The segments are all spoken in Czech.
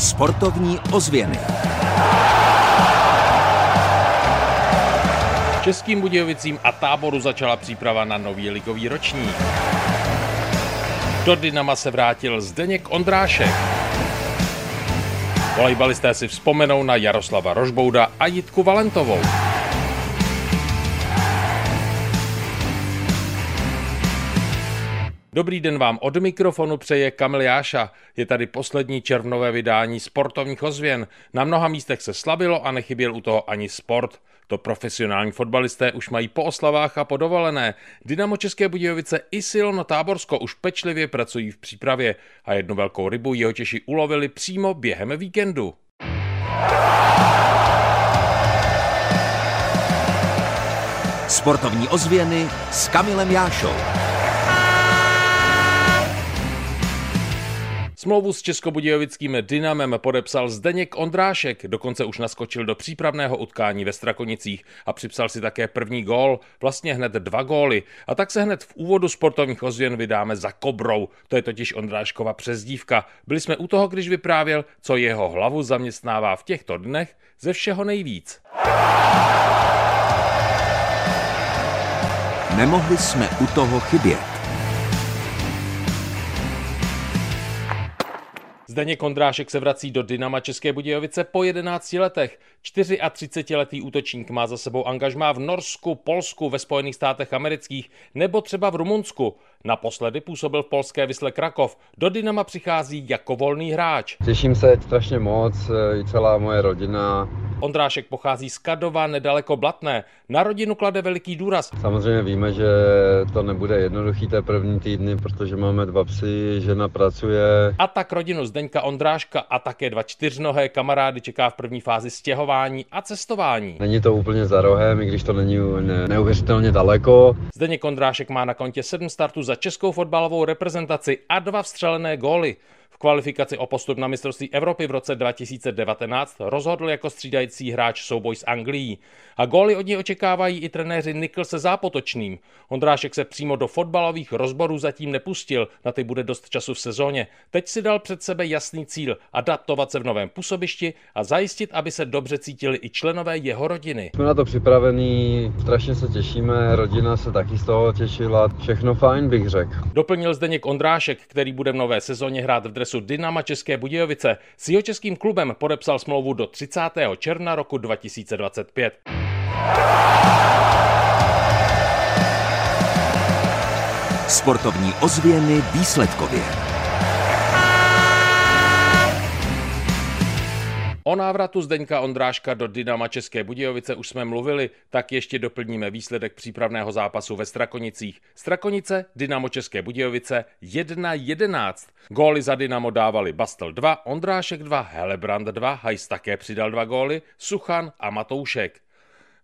Sportovní ozvěny. Českým Budějovicím a táboru začala příprava na nový ligový ročník. Do Dynama se vrátil Zdeněk Ondrášek. Volejbalisté si vzpomenou na Jaroslava Rožbouda a Jitku Valentovou. Dobrý den vám od mikrofonu přeje Kamil Jáša. Je tady poslední červnové vydání sportovních ozvěn. Na mnoha místech se slavilo a nechyběl u toho ani sport. To profesionální fotbalisté už mají po oslavách a po dovolené. Dynamo České Budějovice i Silono Táborsko už pečlivě pracují v přípravě a jednu velkou rybu jeho Češi ulovili přímo během víkendu. Sportovní ozvěny s Kamilem Jášou. Smlouvu s českobudějovickým Dynamem podepsal Zdeněk Ondrášek, dokonce už naskočil do přípravného utkání ve Strakonicích a připsal si také první gól, vlastně hned dva góly. A tak se hned v úvodu sportovních ozvěn vydáme za Kobrou, to je totiž Ondráškova přezdívka. Byli jsme u toho, když vyprávěl, co jeho hlavu zaměstnává v těchto dnech ze všeho nejvíc. Nemohli jsme u toho chybět. Zdeněk Kondrášek se vrací do Dynama České Budějovice po 11 letech. 34-letý útočník má za sebou angažmá v Norsku, Polsku, ve Spojených státech amerických nebo třeba v Rumunsku. Naposledy působil v polské Vysle Krakov. Do Dynama přichází jako volný hráč. Těším se strašně moc, i celá moje rodina. Ondrášek pochází z Kadova, nedaleko Blatné. Na rodinu klade veliký důraz. Samozřejmě víme, že to nebude jednoduchý té první týdny, protože máme dva psy, žena pracuje. A tak rodinu Zdeňka Ondráška a také dva čtyřnohé kamarády čeká v první fázi stěhování a cestování. Není to úplně za rohem, i když to není ne, neuvěřitelně daleko. Zdeněk Ondrášek má na kontě sedm startů za českou fotbalovou reprezentaci a dva vstřelené góly kvalifikaci o postup na mistrovství Evropy v roce 2019 rozhodl jako střídající hráč souboj s Anglií. A góly od něj očekávají i trenéři Nikl se Zápotočným. Ondrášek se přímo do fotbalových rozborů zatím nepustil, na ty bude dost času v sezóně. Teď si dal před sebe jasný cíl adaptovat se v novém působišti a zajistit, aby se dobře cítili i členové jeho rodiny. Jsme na to připravení, strašně se těšíme, rodina se taky z toho těšila, všechno fajn bych řekl. Doplnil Zdeněk Ondrášek, který bude v nové sezóně hrát v dresu dresu Dynama České Budějovice s jeho českým klubem podepsal smlouvu do 30. června roku 2025. Sportovní ozvěny výsledkově. O návratu Zdeňka Ondráška do Dynama České Budějovice už jsme mluvili, tak ještě doplníme výsledek přípravného zápasu ve Strakonicích. Strakonice, Dynamo České Budějovice 1-11. Góly za Dynamo dávali Bastel 2, Ondrášek 2, Helebrand 2, Hajs také přidal dva góly, Suchan a Matoušek.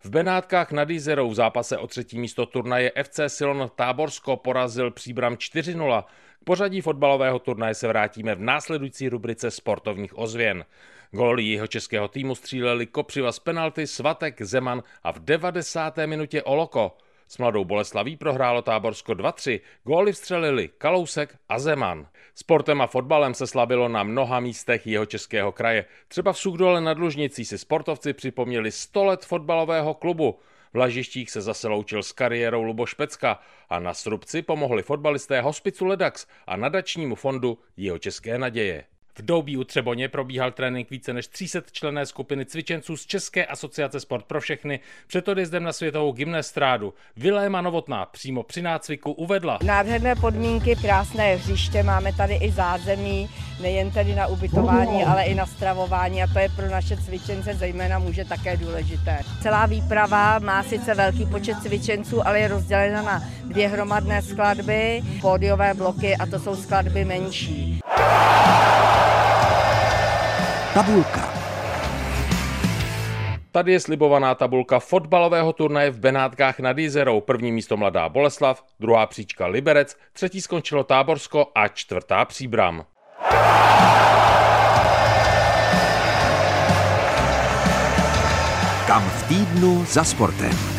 V Benátkách nad Jízerou v zápase o třetí místo turnaje FC Silon Táborsko porazil příbram 4-0. K pořadí fotbalového turnaje se vrátíme v následující rubrice sportovních ozvěn. Góly jeho českého týmu stříleli Kopřiva z penalty, Svatek, Zeman a v 90. minutě Oloko. S mladou Boleslaví prohrálo Táborsko 2-3, góly vstřelili Kalousek a Zeman. Sportem a fotbalem se slavilo na mnoha místech jeho českého kraje. Třeba v Sugdole nad Lužnicí si sportovci připomněli 100 let fotbalového klubu. V Lažištích se zase loučil s kariérou Luboš Pecka a na Srubci pomohli fotbalisté Hospicu Ledax a nadačnímu fondu jeho české naděje. V Doubí u Třeboně probíhal trénink více než 300 člené skupiny cvičenců z České asociace Sport pro všechny před odjezdem na světovou gymnastrádu. Viléma Novotná přímo při nácviku uvedla. Nádherné podmínky, krásné hřiště, máme tady i zázemí, nejen tedy na ubytování, ale i na stravování a to je pro naše cvičence zejména může také důležité. Celá výprava má sice velký počet cvičenců, ale je rozdělena na dvě hromadné skladby, pódiové bloky a to jsou skladby menší. Tabulka. Tady je slibovaná tabulka fotbalového turnaje v Benátkách nad Jizerou. První místo Mladá Boleslav, druhá příčka Liberec, třetí skončilo Táborsko a čtvrtá Příbram. Kam v týdnu za sportem.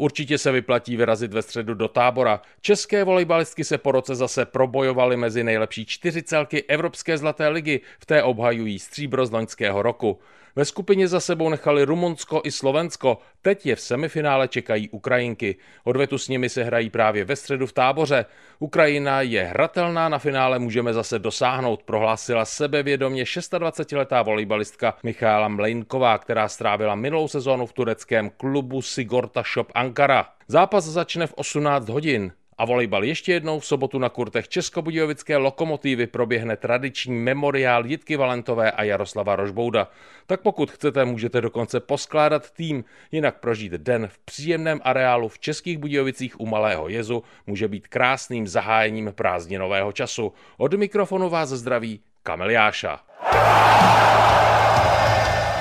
Určitě se vyplatí vyrazit ve středu do tábora. České volejbalistky se po roce zase probojovaly mezi nejlepší čtyři celky Evropské zlaté ligy, v té obhajují stříbro z loňského roku. Ve skupině za sebou nechali Rumunsko i Slovensko, teď je v semifinále čekají Ukrajinky. Odvetu s nimi se hrají právě ve středu v táboře. Ukrajina je hratelná, na finále můžeme zase dosáhnout, prohlásila sebevědomě 26-letá volejbalistka Michála Mlejnková, která strávila minulou sezónu v tureckém klubu Sigorta Shop Ankara. Zápas začne v 18 hodin. A volejbal ještě jednou v sobotu na kurtech Českobudějovické lokomotivy proběhne tradiční memoriál Jitky Valentové a Jaroslava Rožbouda. Tak pokud chcete, můžete dokonce poskládat tým, jinak prožít den v příjemném areálu v Českých Budějovicích u Malého jezu může být krásným zahájením prázdninového času. Od mikrofonu vás zdraví Kamil Jáša.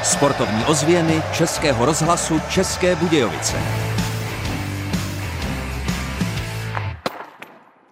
Sportovní ozvěny Českého rozhlasu České Budějovice.